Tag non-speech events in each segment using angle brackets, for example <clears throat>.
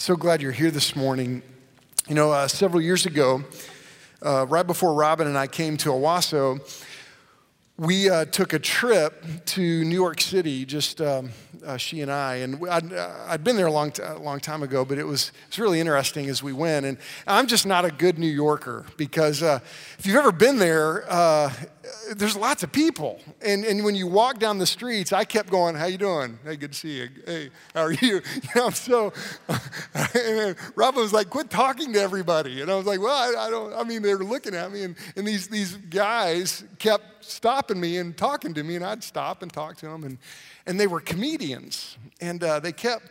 So glad you're here this morning. You know, uh, several years ago, uh, right before Robin and I came to Owasso, we uh, took a trip to New York City, just um, uh, she and I. And I'd, uh, I'd been there a long, t- long time ago, but it was, it was really interesting as we went. And I'm just not a good New Yorker because uh, if you've ever been there, uh, there's lots of people. And, and when you walk down the streets, I kept going, how you doing? Hey, good to see you. Hey, how are you? <laughs> You know, so <laughs> and Robin was like, quit talking to everybody. And I was like, well, I, I don't, I mean, they were looking at me and, and these, these guys kept stopping me and talking to me and I'd stop and talk to them. And, and they were comedians. And uh, they kept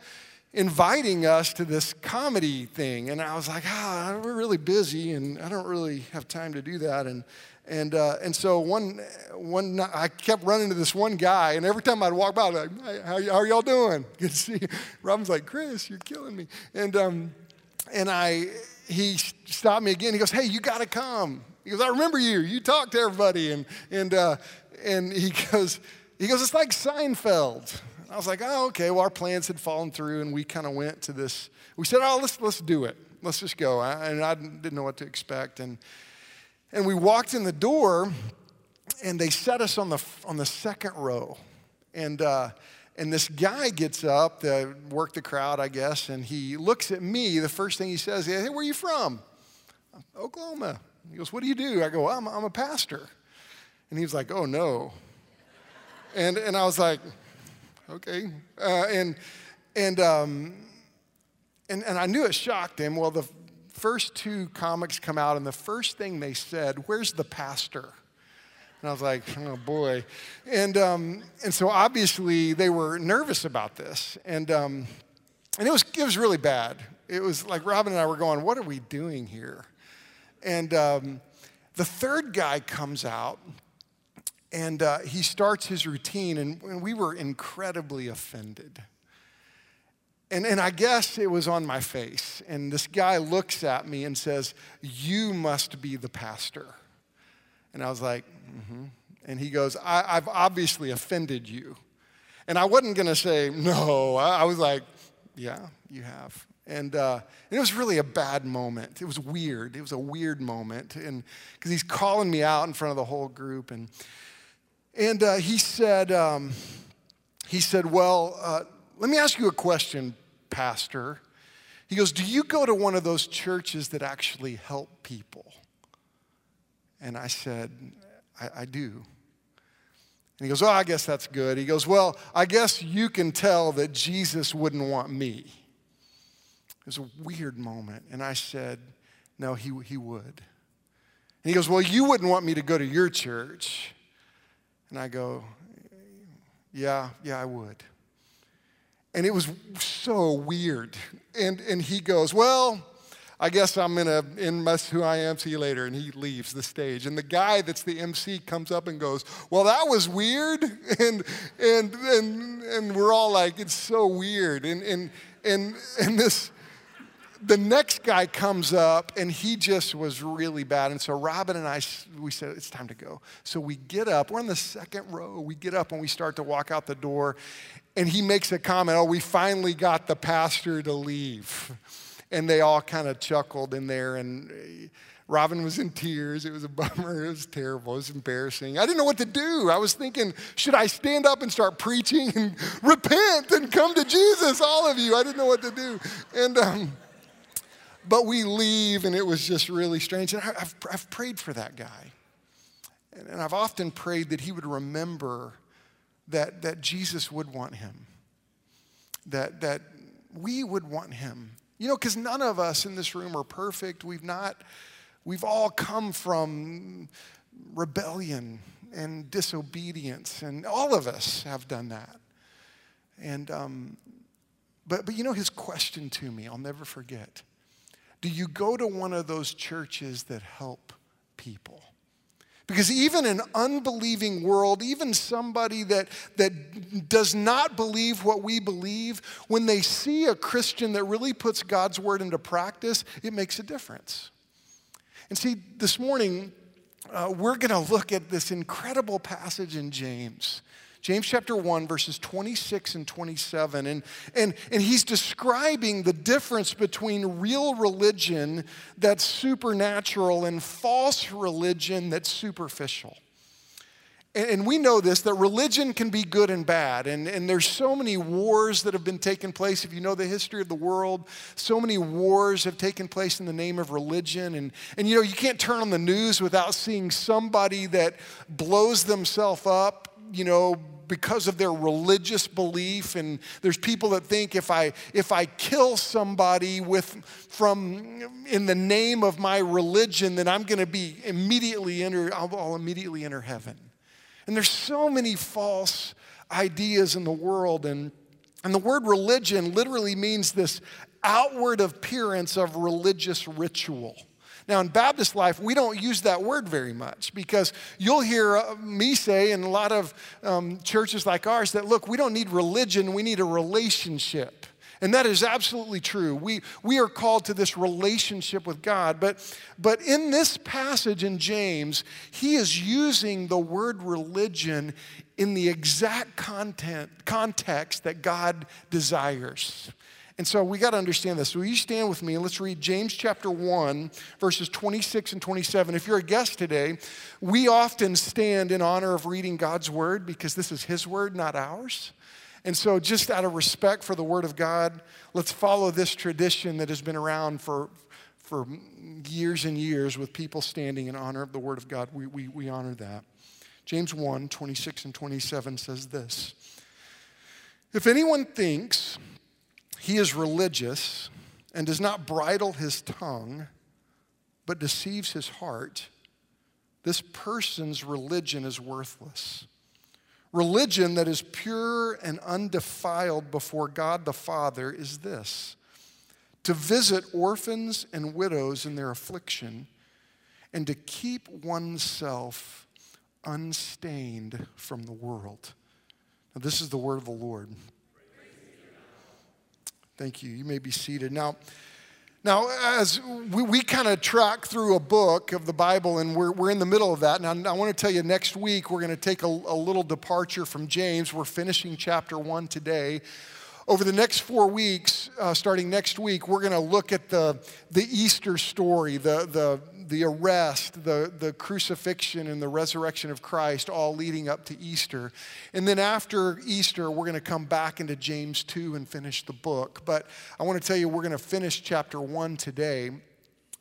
inviting us to this comedy thing. And I was like, ah, we're really busy and I don't really have time to do that. And, and, uh, and so one, one, I kept running to this one guy, and every time I'd walk by, I'd like, hey, how, how, are y'all doing? <laughs> Good to see you. Robin's like, Chris, you're killing me. And, um, and I, he stopped me again. He goes, hey, you got to come. He goes, I remember you. You talk to everybody. And, and, uh, and he <laughs> goes, he goes, it's like Seinfeld. I was like, oh, okay. Well, our plans had fallen through, and we kind of went to this. We said, oh, let's, let's do it. Let's just go. and I didn't know what to expect. And, and we walked in the door, and they set us on the, on the second row. And, uh, and this guy gets up to work the crowd, I guess, and he looks at me. The first thing he says, Hey, where are you from? Oklahoma. He goes, What do you do? I go, I'm, I'm a pastor. And he was like, Oh, no. and, and I was like, Okay. Uh, and, and, um, and, and I knew it shocked him. Well, the, first two comics come out, and the first thing they said, Where's the pastor? And I was like, Oh boy. And, um, and so obviously they were nervous about this. And, um, and it, was, it was really bad. It was like Robin and I were going, What are we doing here? And um, the third guy comes out and uh, he starts his routine, and, and we were incredibly offended. And, and I guess it was on my face. And this guy looks at me and says, You must be the pastor. And I was like, mm-hmm. And he goes, I, have obviously offended you. And I wasn't going to say, No. I, I, was like, Yeah, you have. And, uh, and, it was really a bad moment. It was weird. It was a weird moment. And because he's calling me out in front of the whole group. And, and uh, he said, um, he said, Well, uh, let me ask you a question, Pastor. He goes, Do you go to one of those churches that actually help people? And I said, I, I do. And he goes, Oh, I guess that's good. He goes, Well, I guess you can tell that Jesus wouldn't want me. It was a weird moment. And I said, No, he, he would. And he goes, Well, you wouldn't want me to go to your church. And I go, Yeah, yeah, I would. And it was so weird. And, and he goes, Well, I guess I'm gonna in mess who I am, see you later. And he leaves the stage. And the guy that's the MC comes up and goes, Well, that was weird. <laughs> And and and and we're all like, it's so weird. And and and and this the next guy comes up and he just was really bad. And so Robin and I, we said, it's time to go. So we get up, we're in the second row. We get up and we start to walk out the door. And he makes a comment, oh, we finally got the pastor to leave. And they all kind of chuckled in there. And eh, Robin was in tears. It was a bummer. It was terrible. It was embarrassing. I didn't know what to do. I was thinking, should I stand up and start preaching and <laughs> repent and come to Jesus, all of you? I didn't know what to do. And, um, but we leave, and it was just really strange. And I've, I've prayed for that guy. And I've often prayed that he would remember that, that Jesus would want him, that, that we would want him. You know, because none of us in this room are perfect. We've not, we've all come from rebellion and disobedience, and all of us have done that. And, um, but, but you know, his question to me, I'll never forget. Do you go to one of those churches that help people? Because even an unbelieving world, even somebody that, that does not believe what we believe, when they see a Christian that really puts God's word into practice, it makes a difference. And see, this morning, uh, we're going to look at this incredible passage in James, James chapter 1, verses 26 and 27. And, and, and he's describing the difference between real religion that's supernatural and false religion that's superficial. And we know this that religion can be good and bad. And, and there's so many wars that have been taking place. If you know the history of the world, so many wars have taken place in the name of religion. And, and you know, you can't turn on the news without seeing somebody that blows themselves up, you know, because of their religious belief and there's people that think if i if i kill somebody with from in the name of my religion then i'm going to be immediately enter I'll, I'll immediately enter heaven and there's so many false ideas in the world. And, and the word religion literally means this outward appearance of religious ritual. Now, in Baptist life, we don't use that word very much because you'll hear uh, me say in a lot of um, churches like ours that, look, we don't need religion, we need a relationship. And that is absolutely true. We, we are called to this relationship with God. But, but in this passage in James, he is using the word religion in the exact content, context that God desires. And so we got to understand this. So you stand with me and let's read James chapter 1, verses 26 and 27. If you're a guest today, we often stand in honor of reading God's word because this is his word, not ours. And so, just out of respect for the Word of God, let's follow this tradition that has been around for, for years and years with people standing in honor of the Word of God. We, we, we honor that. James 1 26 and 27 says this If anyone thinks he is religious and does not bridle his tongue, but deceives his heart, this person's religion is worthless. Religion that is pure and undefiled before God the Father is this to visit orphans and widows in their affliction and to keep oneself unstained from the world. Now, this is the word of the Lord. Thank you. You may be seated. Now, now, as we, we kind of track through a book of the Bible, and we're, we're in the middle of that. And I, I want to tell you, next week, we're going to take a, a little departure from James. We're finishing chapter one today. Over the next four weeks, uh, starting next week, we're going to look at the, the Easter story, the, the, the arrest, the, the crucifixion, and the resurrection of Christ, all leading up to Easter. And then after Easter, we're going to come back into James 2 and finish the book. But I want to tell you, we're going to finish chapter 1 today.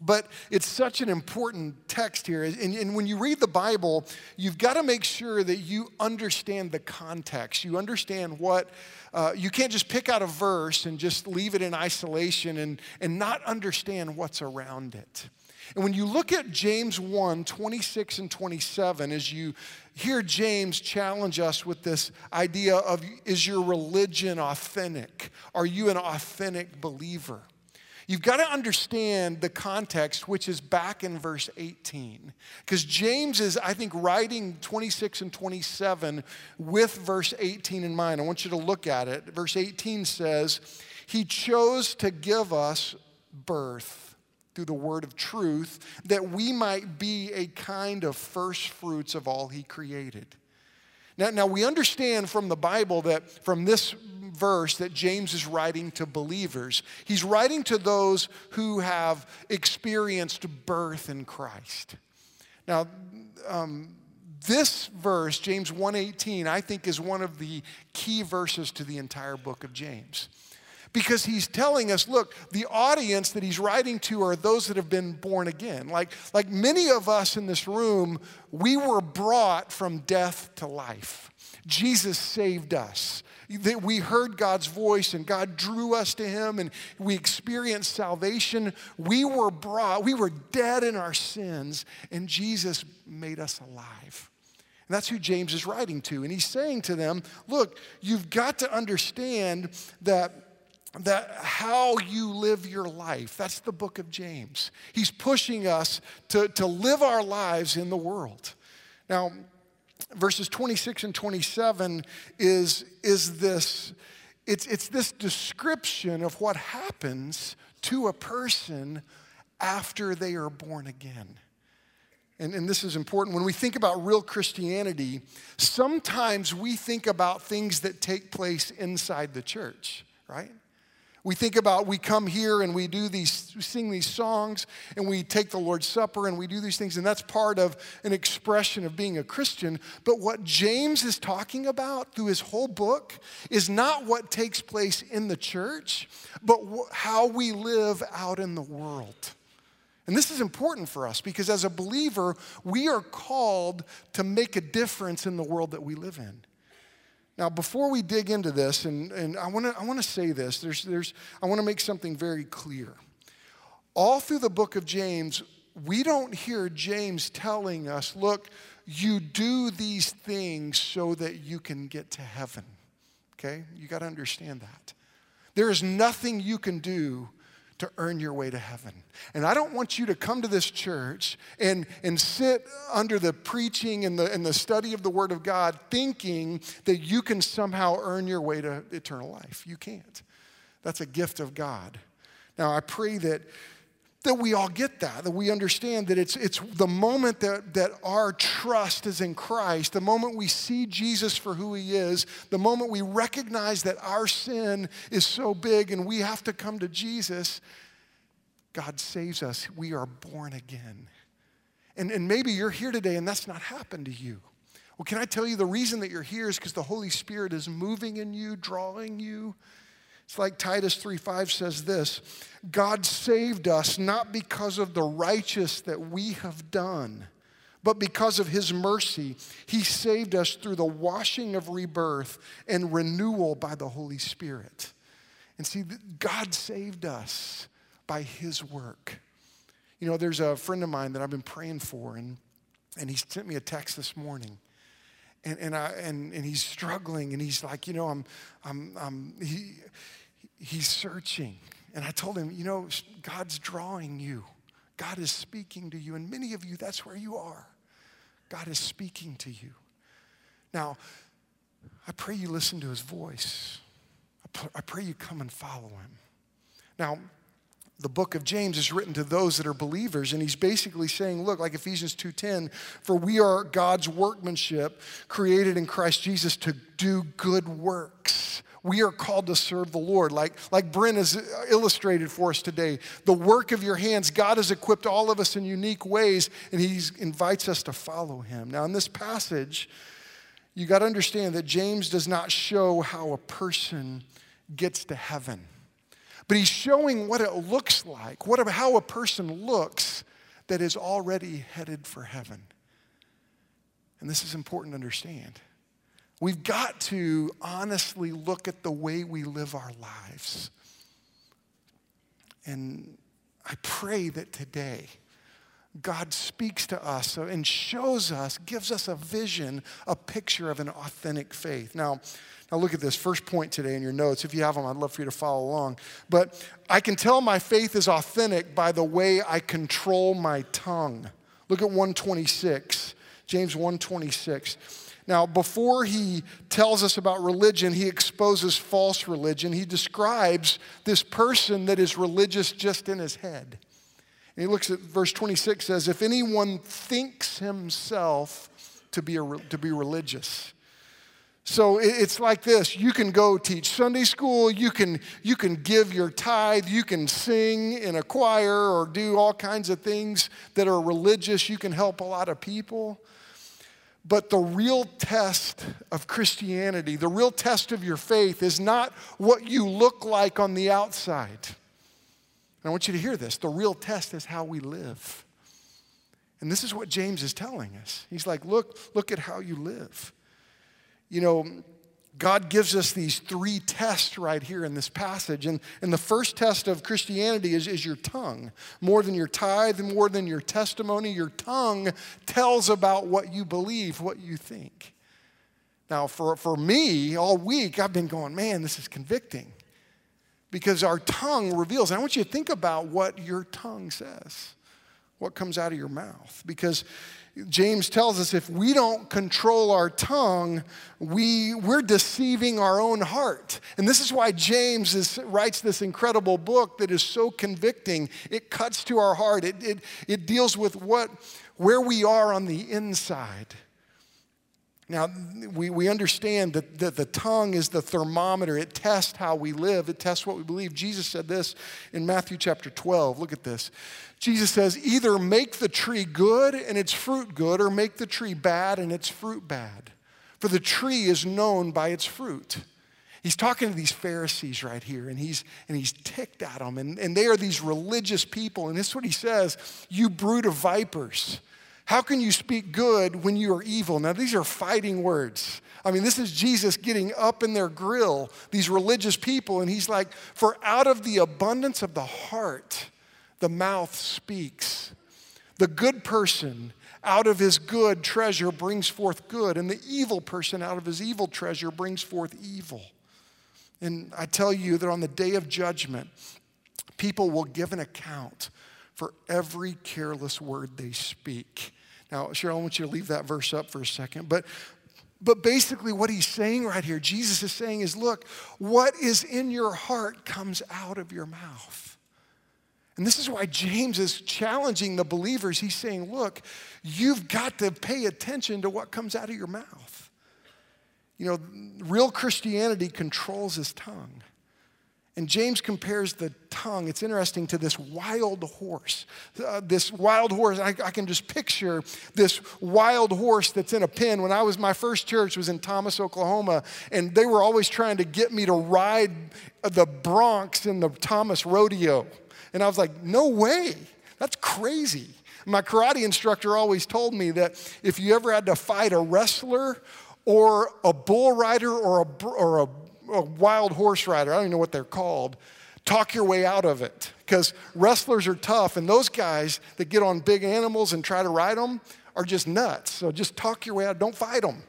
But it's such an important text here. And, and, when you read the Bible, you've got to make sure that you understand the context. You understand what, uh, you can't just pick out a verse and just leave it in isolation and, and not understand what's around it. And when you look at James 1 26 and 27, as you hear James challenge us with this idea of is your religion authentic? Are you an authentic believer? You've got to understand the context, which is back in verse 18. Because James is, I think, writing 26 and 27 with verse 18 in mind. I want you to look at it. Verse 18 says, He chose to give us birth through the word of truth, that we might be a kind of first fruits of all he created. Now, now, we understand from the Bible that from this verse that James is writing to believers. He's writing to those who have experienced birth in Christ. Now, um, this verse, James 1:18, I think is one of the key verses to the entire book of James because he's telling us look the audience that he's writing to are those that have been born again like like many of us in this room we were brought from death to life jesus saved us that we heard God's voice and God drew us to Him and we experienced salvation. We were brought, we were dead in our sins, and Jesus made us alive. And that's who James is writing to. And he's saying to them, look, you've got to understand that that how you live your life. That's the book of James. He's pushing us to, to live our lives in the world. Now, verses 26 and 27 is, is this, it's, it's this description of what happens to a person after they are born again. and, and this is important, when we think about real Christianity, sometimes we think about things that take place inside the church, right? We think about we come here and we do these, we sing these songs and we take the Lord's Supper and we do these things, and that's part of an expression of being a Christian. But what James is talking about through his whole book is not what takes place in the church, but how we live out in the world. And this is important for us because as a believer, we are called to make a difference in the world that we live in. Now, before we dig into this, and, and I want to I wanna say this, there's, there's, I want to make something very clear. All through the book of James, we don't hear James telling us, look, you do these things so that you can get to heaven. Okay? You got to understand that. There is nothing you can do to earn your way to heaven. And I don't want you to come to this church and, and sit under the preaching and the, and the study of the Word of God thinking that you can somehow earn your way to eternal life. You can't. That's a gift of God. Now, I pray that that we all get that, that we understand that it's, it's the moment that, that our trust is in Christ, the moment we see Jesus for who he is, the moment we recognize that our sin is so big and we have to come to Jesus, God saves us. We are born again. And, and maybe you're here today and that's not happened to you. Well, can I tell you the reason that you're here is because the Holy Spirit is moving in you, drawing you. It's like Titus 3:5 says this God saved us not because of the righteous that we have done, but because of his mercy. He saved us through the washing of rebirth and renewal by the Holy Spirit. And see, God saved us by his work. You know, there's a friend of mine that I've been praying for, and, and he sent me a text this morning. And, and, I, and, and he's struggling, and he's like, you know, I'm, I'm, I'm he, he's searching. And I told him, you know, God's drawing you. God is speaking to you. And many of you, that's where you are. God is speaking to you. Now, I pray you listen to his voice. I pray you come and follow him. Now, the book of James is written to those that are believers and he's basically saying look like Ephesians 2:10 for we are God's workmanship created in Christ Jesus to do good works we are called to serve the Lord. Like, like Bryn has illustrated for us today, the work of your hands, God has equipped all of us in unique ways, and He invites us to follow Him. Now, in this passage, you got to understand that James does not show how a person gets to heaven, but he's showing what it looks like, what, how a person looks that is already headed for heaven. And this is important to understand. We've got to honestly look at the way we live our lives. And I pray that today, God speaks to us and shows us, gives us a vision, a picture of an authentic faith. Now, now look at this first point today in your notes. If you have them, I'd love for you to follow along. But I can tell my faith is authentic by the way I control my tongue. Look at 126, James 126. Now, before he tells us about religion, he exposes false religion. He describes this person that is religious just in his head. And he looks at verse 26 says, If anyone thinks himself to be, a, to be religious, so it's like this you can go teach Sunday school, you can, you can give your tithe, you can sing in a choir or do all kinds of things that are religious, you can help a lot of people. But the real test of Christianity, the real test of your faith, is not what you look like on the outside. I want you to hear this. The real test is how we live. And this is what James is telling us. He's like, look, look at how you live. You know, God gives us these three tests right here in this passage. And, and the first test of Christianity is, is your tongue. More than your tithe, more than your testimony, your tongue tells about what you believe, what you think. Now, for, for me, all week, I've been going, man, this is convicting. Because our tongue reveals. And I want you to think about what your tongue says. What comes out of your mouth. Because James tells us if we don't control our tongue, we, we're deceiving our own heart. And this is why James is, writes this incredible book that is so convicting. It cuts to our heart, it, it, it deals with what, where we are on the inside. Now, we, we understand that, that the tongue is the thermometer. It tests how we live, it tests what we believe. Jesus said this in Matthew chapter 12. Look at this. Jesus says, either make the tree good and its fruit good, or make the tree bad and its fruit bad. For the tree is known by its fruit. He's talking to these Pharisees right here, and he's, and he's ticked at them. And, and they are these religious people. And this is what he says You brood of vipers. How can you speak good when you are evil? Now, these are fighting words. I mean, this is Jesus getting up in their grill, these religious people, and he's like, For out of the abundance of the heart, the mouth speaks. The good person out of his good treasure brings forth good, and the evil person out of his evil treasure brings forth evil. And I tell you that on the day of judgment, people will give an account for every careless word they speak. Now, Cheryl, I want you to leave that verse up for a second. But, but basically, what he's saying right here, Jesus is saying, is look, what is in your heart comes out of your mouth. And this is why James is challenging the believers. He's saying, look, you've got to pay attention to what comes out of your mouth. You know, real Christianity controls his tongue. And James compares the tongue, it's interesting, to this wild horse. Uh, this wild horse, I, I, can just picture this wild horse that's in a pen. When I was, my first church was in Thomas, Oklahoma, and they were always trying to get me to ride the broncs in the Thomas rodeo. And I was like, no way, that's crazy. My karate instructor always told me that if you ever had to fight a wrestler or a bull rider or a, or a a wild horse rider, I don't even know what they're called, talk your way out of it. Because wrestlers are tough, and those guys that get on big animals and try to ride them are just nuts. So just talk your way out, don't fight them.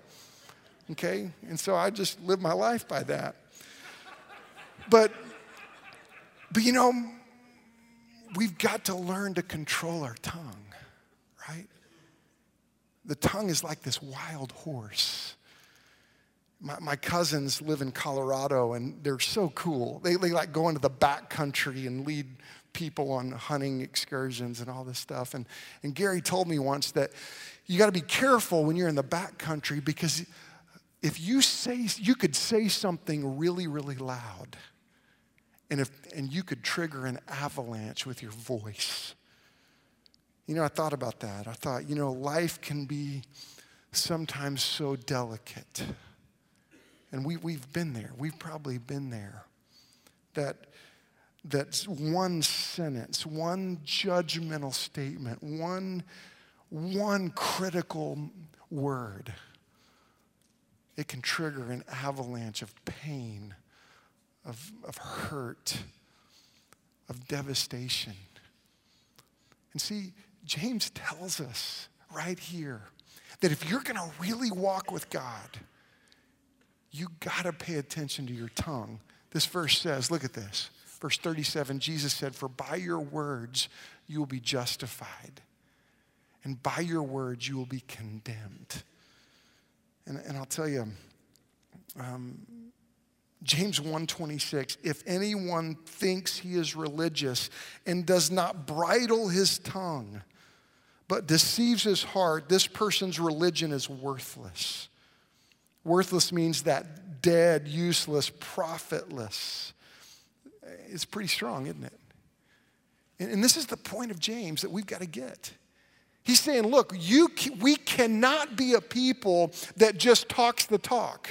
Okay? And so I just live my life by that. But, but you know, we've got to learn to control our tongue, right? The tongue is like this wild horse. My, my, cousins live in Colorado and they're so cool. They, they like go into the back country and lead people on hunting excursions and all this stuff. And, and Gary told me once that you got to be careful when you're in the back country because if you say, you could say something really, really loud and, if, and you could trigger an avalanche with your voice. You know, I thought about that. I thought, you know, life can be sometimes so delicate. And we, we've been there. We've probably been there. That, that one sentence, one judgmental statement, one, one critical word, it can trigger an avalanche of pain, of, of hurt, of devastation. And see, James tells us right here that if you're going to really walk with God, you got to pay attention to your tongue. This verse says, look at this. Verse 37 Jesus said, For by your words you will be justified, and by your words you will be condemned. And, and I'll tell you, um, James 1:26 if anyone thinks he is religious and does not bridle his tongue but deceives his heart this person's religion is worthless Worthless means that dead, useless, profitless. It's pretty strong, isn't it? And, this is the point of James that we've got to get. He's saying, look, you, we cannot be a people that just talks the talk.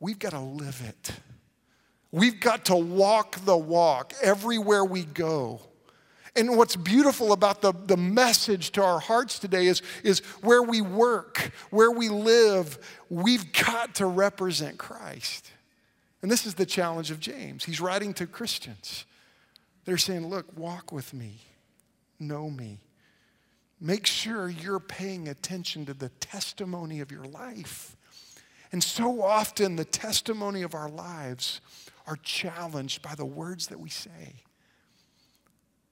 We've got to live it. We've got to walk the walk everywhere we go. And what's beautiful about the, the message to our hearts today is, is where we work, where we live, we've got to represent Christ. And this is the challenge of James. He's writing to Christians. They're saying, look, walk with me, know me. Make sure you're paying attention to the testimony of your life. And so often, the testimony of our lives are challenged by the words that we say.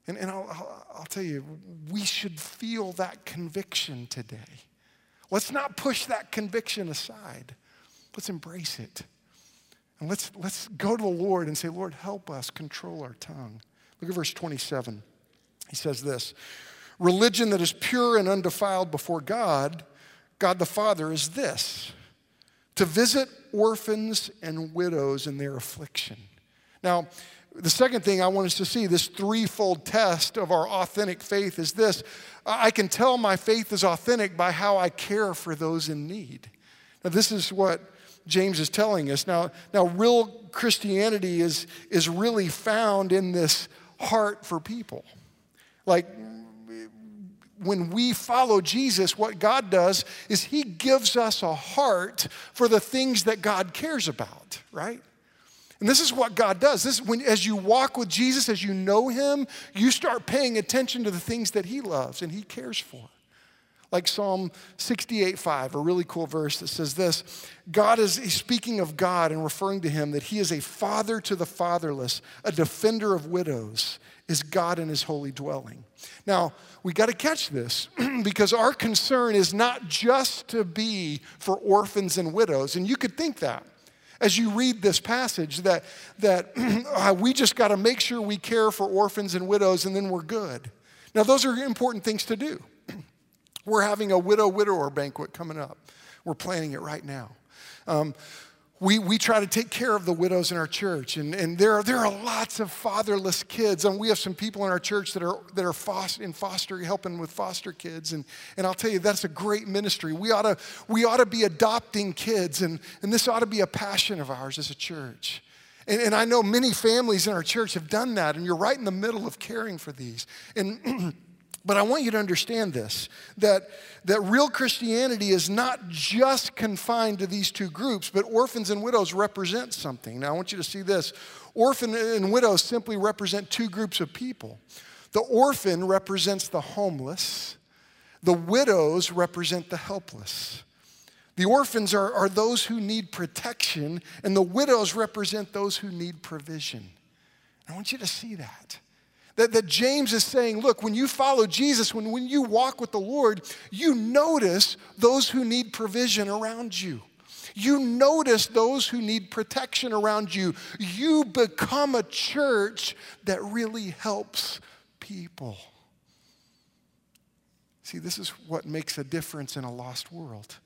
And, and I'll, I'll, I'll tell you, we should feel that conviction today. Let's not push that conviction aside. Let's embrace it. And let's, let's go to the Lord and say, Lord, help us control our tongue. Look at verse 27. He says this Religion that is pure and undefiled before God, God the Father, is this to visit orphans and widows in their affliction. Now, the second thing I want us to see, this threefold test of our authentic faith, is this I can tell my faith is authentic by how I care for those in need. Now, this is what James is telling us. Now, now real Christianity is, is really found in this heart for people. Like, when we follow Jesus, what God does is He gives us a heart for the things that God cares about, right? And this is what God does. This when as you walk with Jesus, as you know him, you start paying attention to the things that he loves and he cares for. Like Psalm 68 5, a really cool verse that says this God is speaking of God and referring to him that he is a father to the fatherless, a defender of widows, is God in his holy dwelling. Now, we got to catch this <clears throat> because our concern is not just to be for orphans and widows, and you could think that as you read this passage that, that <clears throat> uh, we just got to make sure we care for orphans and widows and then we're good. Now, those are important things to do. <clears throat> We're having a widow widower banquet coming up. We're planning it right now. Um, we, we try to take care of the widows in our church. And, and there, are, there are lots of fatherless kids. And we have some people in our church that are, that are foster, in foster, helping with foster kids. And, and I'll tell you, that's a great ministry. We ought to, we ought to be adopting kids. And, and this ought to be a passion of ours as a church. And, and I know many families in our church have done that. And you're right in the middle of caring for these. And <clears throat> But I want you to understand this that, that real Christianity is not just confined to these two groups, but orphans and widows represent something. Now, I want you to see this. Orphan and widows simply represent two groups of people. The orphan represents the homeless, the widows represent the helpless. The orphans are, are those who need protection, and the widows represent those who need provision. I want you to see that. That, that James is saying, look, when you follow Jesus, when, when you walk with the Lord, you notice those who need provision around you. You notice those who need protection around you. You become a church that really helps people. See, this is what makes a difference in a lost world.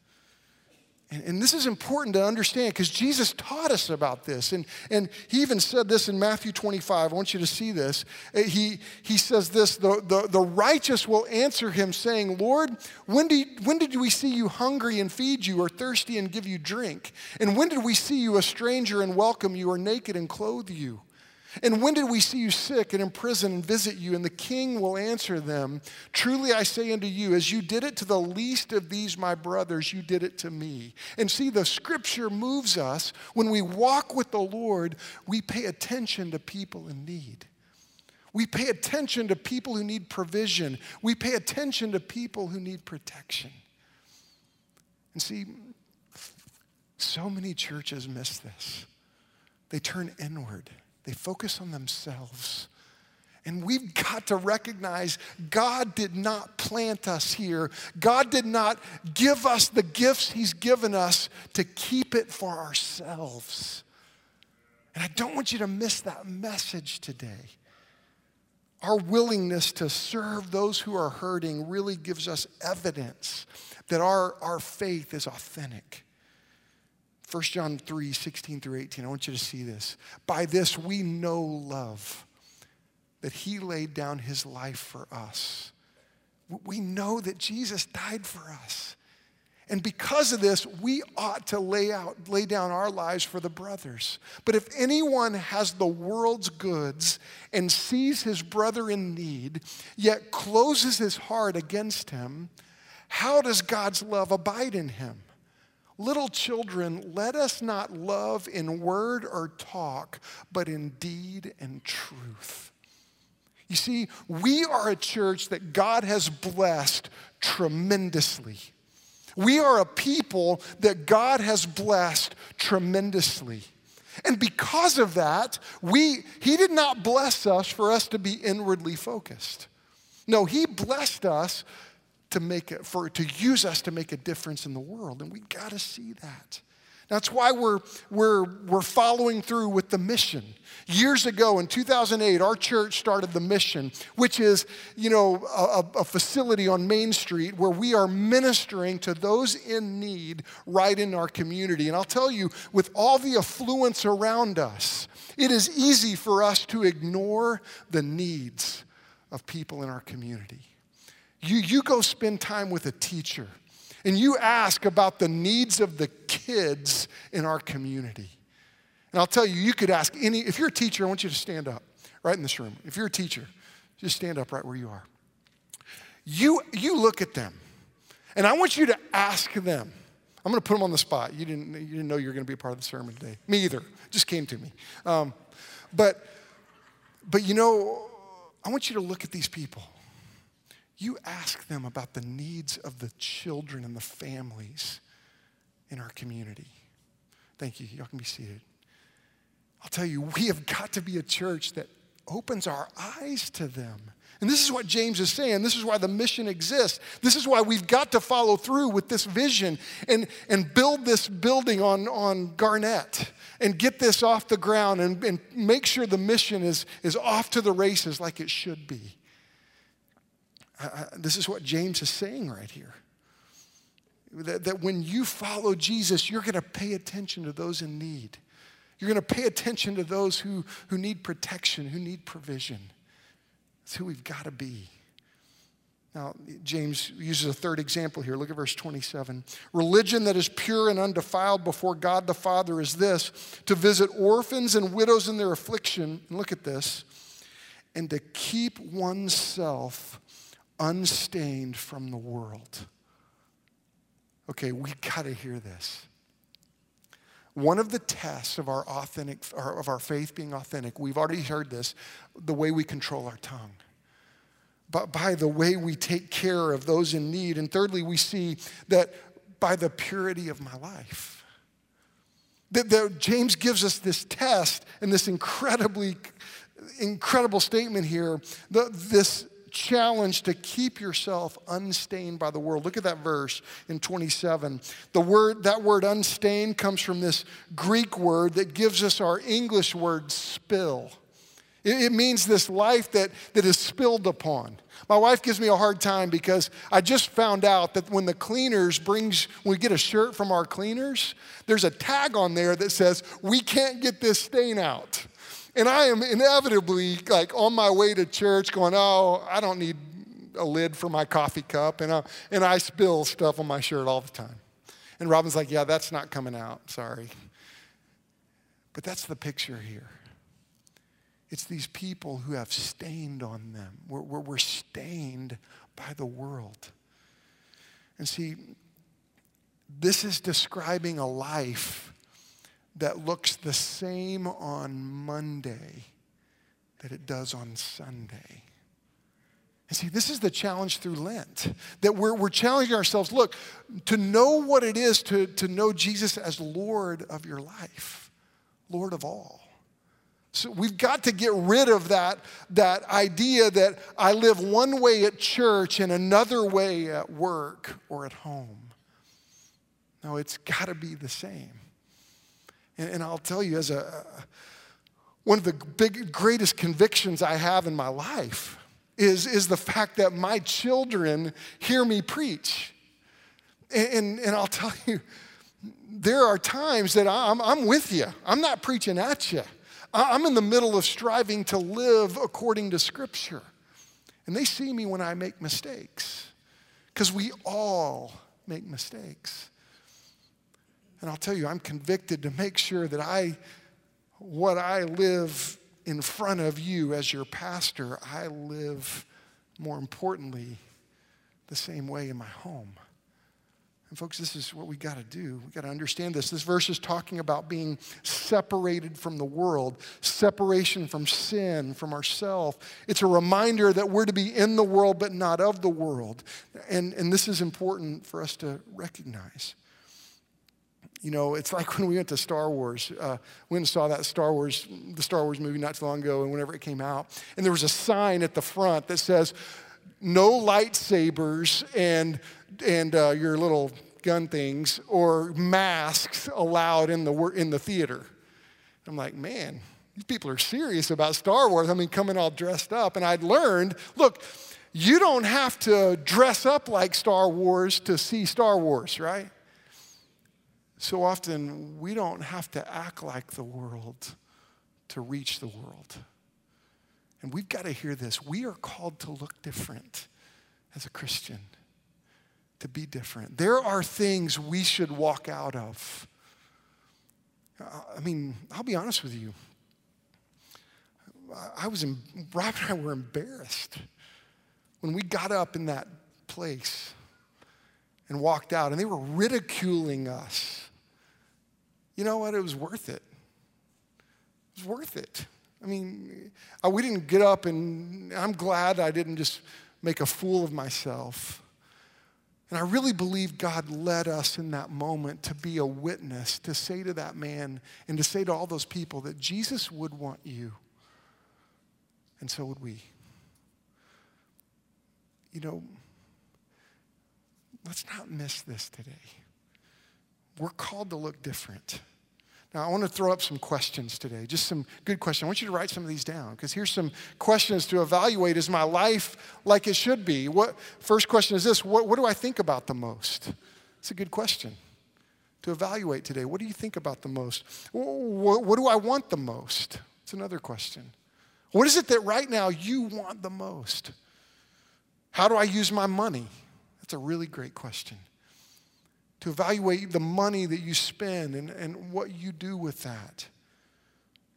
And, and, this is important to understand because Jesus taught us about this. And, and he even said this in Matthew 25. I want you to see this. Uh, he, he says this the, the, the righteous will answer him, saying, Lord, when, do you, when did we see you hungry and feed you, or thirsty and give you drink? And when did we see you a stranger and welcome you, or naked and clothe you? And when did we see you sick and in prison and visit you? And the king will answer them Truly I say unto you, as you did it to the least of these my brothers, you did it to me. And see, the scripture moves us. When we walk with the Lord, we pay attention to people in need. We pay attention to people who need provision. We pay attention to people who need protection. And see, so many churches miss this. They turn inward. They focus on themselves. And we've got to recognize God did not plant us here. God did not give us the gifts He's given us to keep it for ourselves. And I don't want you to miss that message today. Our willingness to serve those who are hurting really gives us evidence that our, our faith is authentic. 1 John 3 16 through 18. I want you to see this. By this we know love, that he laid down his life for us. We know that Jesus died for us. And because of this, we ought to lay out, lay down our lives for the brothers. But if anyone has the world's goods and sees his brother in need, yet closes his heart against him, how does God's love abide in him? Little children, let us not love in word or talk, but in deed and truth. You see, we are a church that God has blessed tremendously. We are a people that God has blessed tremendously. And because of that, we, he did not bless us for us to be inwardly focused. No, he blessed us to make it, for to use us to make a difference in the world. And we got to see that. That's why we're, we're, we're following through with the mission. Years ago in 2008, our church started the mission, which is, you know, a, a, facility on Main Street where we are ministering to those in need right in our community. And I'll tell you, with all the affluence around us, it is easy for us to ignore the needs of people in our community. You, you go spend time with a teacher and you ask about the needs of the kids in our community. And I'll tell you, you could ask any, if you're a teacher, I want you to stand up right in this room. If you're a teacher, just stand up right where you are. You, you look at them, and I want you to ask them. I'm going to put them on the spot. You didn't, you didn't know you were going to be a part of the sermon today. Me either. Just came to me. Um, but, but you know, I want you to look at these people you ask them about the needs of the children and the families in our community. Thank you. Y'all can be seated. I'll tell you, we have got to be a church that opens our eyes to them. And this is what James is saying. This is why the mission exists. This is why we've got to follow through with this vision and, and build this building on, on Garnett and get this off the ground and, and make sure the mission is, is off to the races like it should be this is what James is saying right here. That, that when you follow Jesus, you're going to pay attention to those in need. You're going to pay attention to those who, who need protection, who need provision. That's who we've got to be. Now, James uses a third example here. Look at verse 27. Religion that is pure and undefiled before God the Father is this to visit orphans and widows in their affliction. And look at this. And to keep oneself unstained from the world. Okay, we got to hear this. One of the tests of our authentic of our faith being authentic, we've already heard this, the way we control our tongue. But by the way we take care of those in need. And thirdly, we see that by the purity of my life. That, that James gives us this test and this incredibly incredible statement here. The, this challenge to keep yourself unstained by the world. Look at that verse in 27. The word, that word unstained comes from this Greek word that gives us our English word spill. It, means this life that, that is spilled upon. My wife gives me a hard time because I just found out that when the cleaners brings, when we get a shirt from our cleaners, there's a tag on there that says, we can't get this stain out. And I am inevitably like on my way to church going, oh, I don't need a lid for my coffee cup. And I, and I spill stuff on my shirt all the time. And Robin's like, yeah, that's not coming out. Sorry. But that's the picture here. It's these people who have stained on them. We're, we're, we're stained by the world. And see, this is describing a life that looks the same on Monday that it does on Sunday. And see, this is the challenge through Lent that we're, we're challenging ourselves look, to know what it is to, to know Jesus as Lord of your life, Lord of all. So we've got to get rid of that, that idea that I live one way at church and another way at work or at home. No, it's got to be the same. And, and I'll tell you, as a one of the big, greatest convictions I have in my life is, is the fact that my children hear me preach. And, and, and I'll tell you, there are times that I'm, I'm with you. I'm not preaching at you. I'm in the middle of striving to live according to Scripture. And they see me when I make mistakes, because we all make mistakes. And I'll tell you, I'm convicted to make sure that I, what I live in front of you as your pastor, I live more importantly the same way in my home. And folks, this is what we got to do. We got to understand this. This verse is talking about being separated from the world, separation from sin, from ourself. It's a reminder that we're to be in the world but not of the world. And, and this is important for us to recognize. You know, it's <laughs> like when we went to Star Wars. Uh, we saw that Star Wars, the Star Wars movie not too long ago, and whenever it came out, and there was a sign at the front that says, "No lightsabers and and uh, your little gun things or masks allowed in the in the theater." I'm like, man, these people are serious about Star Wars. I mean, coming all dressed up, and I'd learned, look. You don't have to dress up like Star Wars to see Star Wars, right? So often, we don't have to act like the world to reach the world. And we've got to hear this. We are called to look different as a Christian, to be different. There are things we should walk out of. I mean, I'll be honest with you. I was, in, <laughs> Rob and I were embarrassed when we got up in that place and walked out, and they were ridiculing us you know what? It was worth it. It was worth it. I mean, uh, we didn't get up, and I'm glad I didn't just make a fool of myself. And I really believe God led us in that moment to be a witness, to say to that man and to say to all those people that Jesus would want you. And so would we. You know, let's not miss this today. We're called to look different. Now, I want to throw up some questions today, just some good questions. I want you to write some of these down because here's some questions to evaluate is my life like it should be? What, first question is this what, what do I think about the most? It's a good question to evaluate today. What do you think about the most? What, what do I want the most? It's another question. What is it that right now you want the most? How do I use my money? That's a really great question to evaluate the money that you spend and, and what you do with that.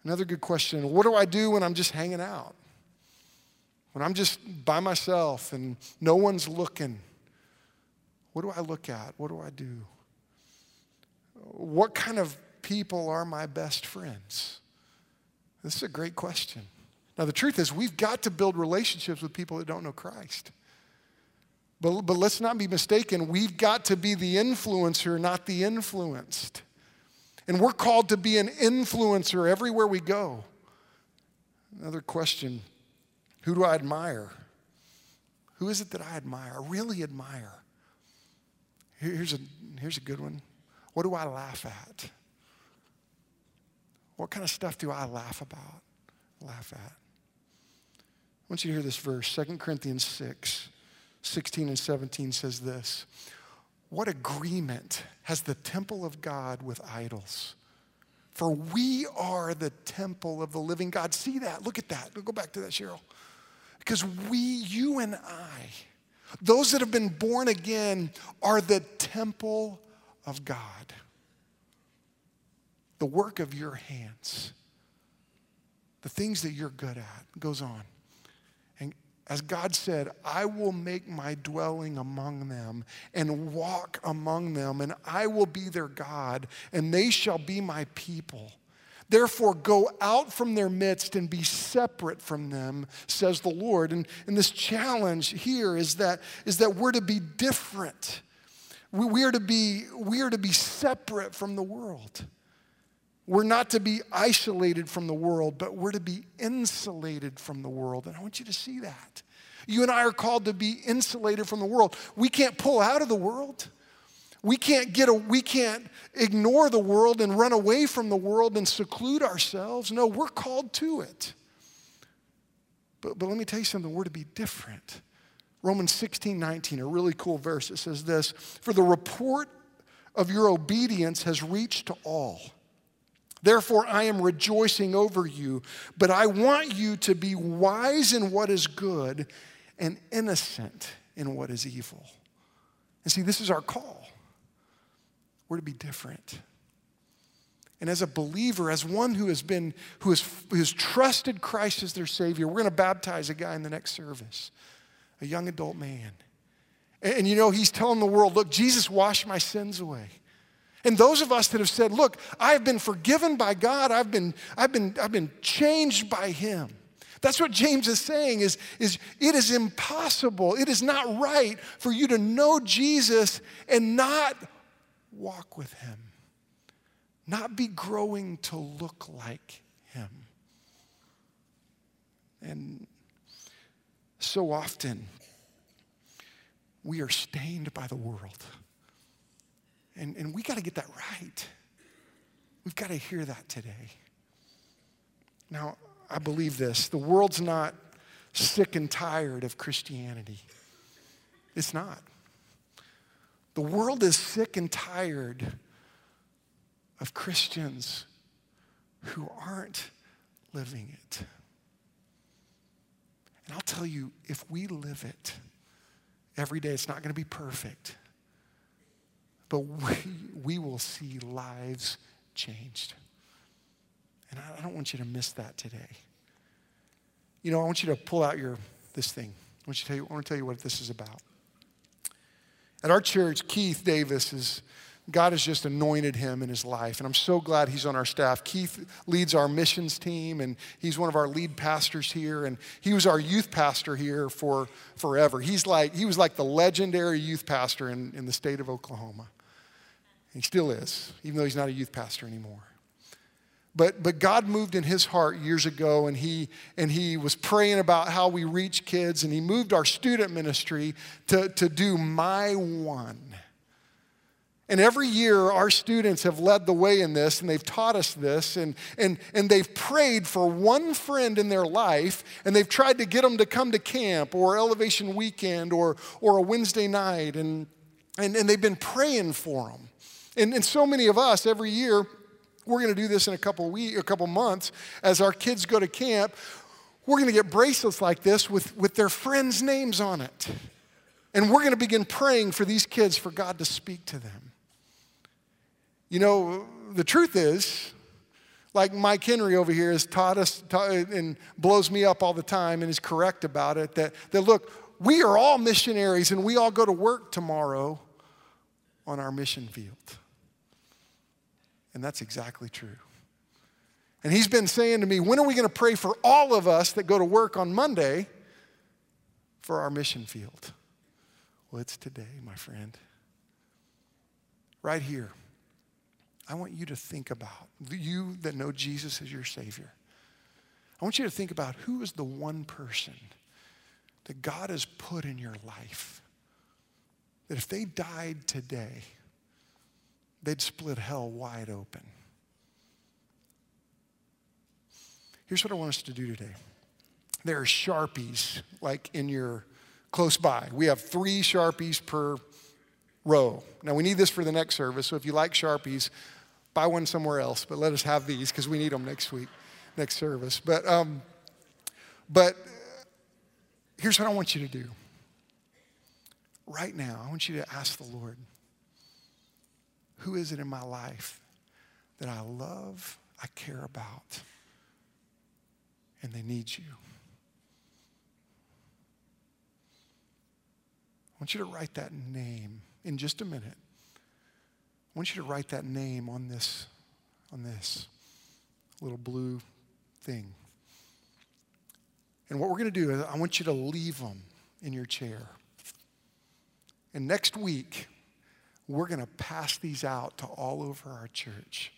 Another good question what do I do when I'm just hanging out? When I'm just by myself and no one's looking? What do I look at? What do I do? What kind of people are my best friends? This is a great question. Now, the truth is, we've got to build relationships with people that don't know Christ. But, but let's not be mistaken. We've got to be the influencer, not the influenced. And we're called to be an influencer everywhere we go. Another question Who do I admire? Who is it that I admire, I really admire? Here's a, here's a good one. What do I laugh at? What kind of stuff do I laugh about? Laugh at. I want you to hear this verse, 2 Corinthians 6. 16 and 17 says this What agreement has the temple of God with idols? For we are the temple of the living God. See that? Look at that. Go back to that, Cheryl. Because we, you and I, those that have been born again, are the temple of God. The work of your hands, the things that you're good at, goes on. As God said, I will make my dwelling among them and walk among them, and I will be their God, and they shall be my people. Therefore, go out from their midst and be separate from them, says the Lord. And, and this challenge here is that, is that we're to be different. We, we, are to be, we are to be separate from the world. We're not to be isolated from the world, but we're to be insulated from the world. And I want you to see that. You and I are called to be insulated from the world. We can't pull out of the world. We can't get a, we can't ignore the world and run away from the world and seclude ourselves. No, we're called to it. But, but let me tell you something, we're to be different. Romans 16, 19, a really cool verse. It says this For the report of your obedience has reached to all. Therefore, I am rejoicing over you, but I want you to be wise in what is good and innocent in what is evil. And see, this is our call. We're to be different. And as a believer, as one who has been, who has, who has trusted Christ as their Savior, we're going to baptize a guy in the next service, a young adult man. And, and you know, he's telling the world, look, Jesus washed my sins away. And those of us that have said, look, I've been forgiven by God, I've been, I've been, I've been changed by Him. That's what James is saying is, is it is impossible, it is not right for you to know Jesus and not walk with Him. not be growing to look like Him. And so often, we are stained by the world. And, and we got to get that right. We've got to hear that today. Now, I believe this the world's not sick and tired of Christianity. It's not. The world is sick and tired of Christians who aren't living it. And I'll tell you, if we live it every day, it's not going to be perfect, but we, we will see lives changed. And I, I don't want you to miss that today. You know, I want you to pull out your this thing. I want, you to tell you, I want to tell you what this is about. At our church, Keith Davis is God has just anointed him in his life. And I'm so glad he's on our staff. Keith leads our missions team, and he's one of our lead pastors here. And he was our youth pastor here for forever. He's like, he was like the legendary youth pastor in, in the state of Oklahoma. He still is, even though he's not a youth pastor anymore. But, but God moved in his heart years ago, and he, and he was praying about how we reach kids, and he moved our student ministry to, to do My One. And every year, our students have led the way in this, and they've taught us this, and, and, and they've prayed for one friend in their life, and they've tried to get them to come to camp or elevation weekend or, or a Wednesday night, and, and, and they've been praying for them. And, and so many of us every year, we're going to do this in a couple weeks, a couple months, as our kids go to camp. We're going to get bracelets like this with, with their friends' names on it. And we're going to begin praying for these kids for God to speak to them. You know, the truth is, like Mike Henry over here has taught us taught, and blows me up all the time and is correct about it that, that look, we are all missionaries and we all go to work tomorrow on our mission field. And that's exactly true. And he's been saying to me, when are we going to pray for all of us that go to work on Monday for our mission field? Well, it's today, my friend. Right here. I want you to think about, you that know Jesus as your Savior, I want you to think about who is the one person that God has put in your life that if they died today, they'd split hell wide open. Here's what I want us to do today. There are Sharpies, like in your close by. We have three Sharpies per row. Now, we need this for the next service, so if you like Sharpies, buy one somewhere else, but let us have these because we need them next week, next service. But, um, but here's what I want you to do. Right now, I want you to ask the Lord, who is it in my life that I love, I care about, and they need you? I want you to write that name in just a minute. I want you to write that name on this, on this little blue thing. And what we're going to do is I want you to leave them in your chair. And next week, we're going to pass these out to all over our church.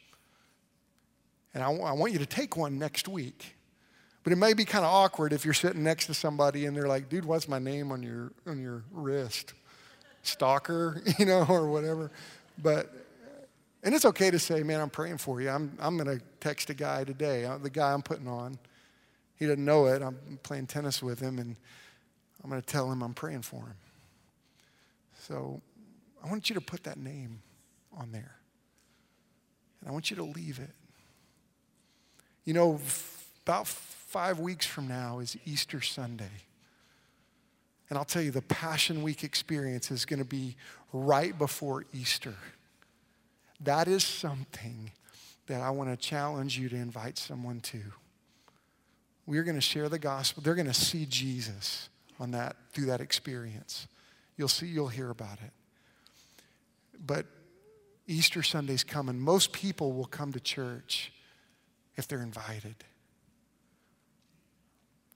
And I, I want you to take one next week. But it may be kind of awkward if you're sitting next to somebody and they're like, dude, what's my name on your, on your wrist? Stalker, <laughs> you know, or whatever. But, and it's okay to say, man, I'm praying for you. I'm, I'm going to text a guy today, uh, the guy I'm putting on. He doesn't know it. I'm playing tennis with him, and I'm going to tell him I'm praying for him. So I want you to put that name on there. And I want you to leave it. You know, about five weeks from now is Easter Sunday. And I'll tell you, the Passion Week experience is going to be right before Easter. That is something that I want to challenge you to invite someone to. We're going to share the gospel. They're going to see Jesus on that through that experience. You'll see, you'll hear about it. But Easter Sunday's coming. Most people will come to church if they're invited.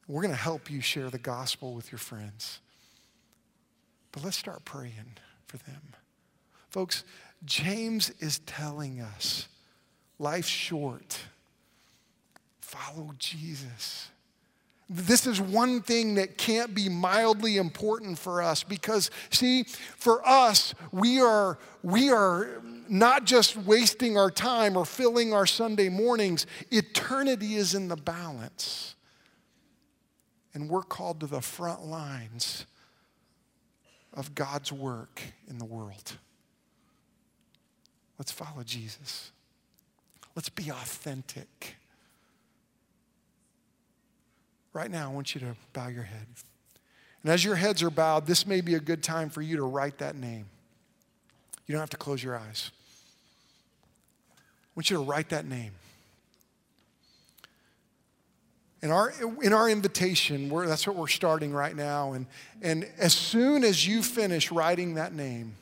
We're going to help you share the gospel with your friends. But let's start praying for them. Folks, James is telling us Life's short. Follow Jesus. This is one thing that can't be mildly important for us because, see, for us, we are, we are not just wasting our time or filling our Sunday mornings, eternity is in the balance. And we're called to the front lines of God's work in the world. Let's follow Jesus. Let's be authentic. Right now, I want you to bow your head. And as your heads are bowed, this may be a good time for you to write that name. You don't have to close your eyes. I want you to write that name. In our, in our invitation, that's what we're starting right now. And, and as soon as you finish writing that name,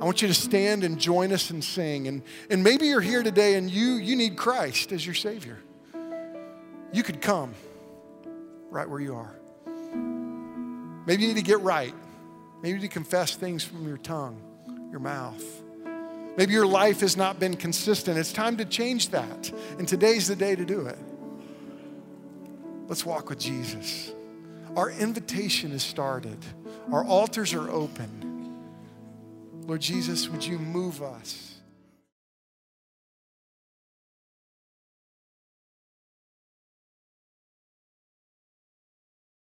I want you to stand and join us and sing. And, and maybe you're here today and you, you need Christ as your Savior. You could come right where you are. Maybe you need to get right. Maybe you need to confess things from your tongue, your mouth. Maybe your life has not been consistent. It's time to change that. And today's the day to do it. Let's walk with Jesus. Our invitation is started, our altars are open. Lord Jesus, would you move us?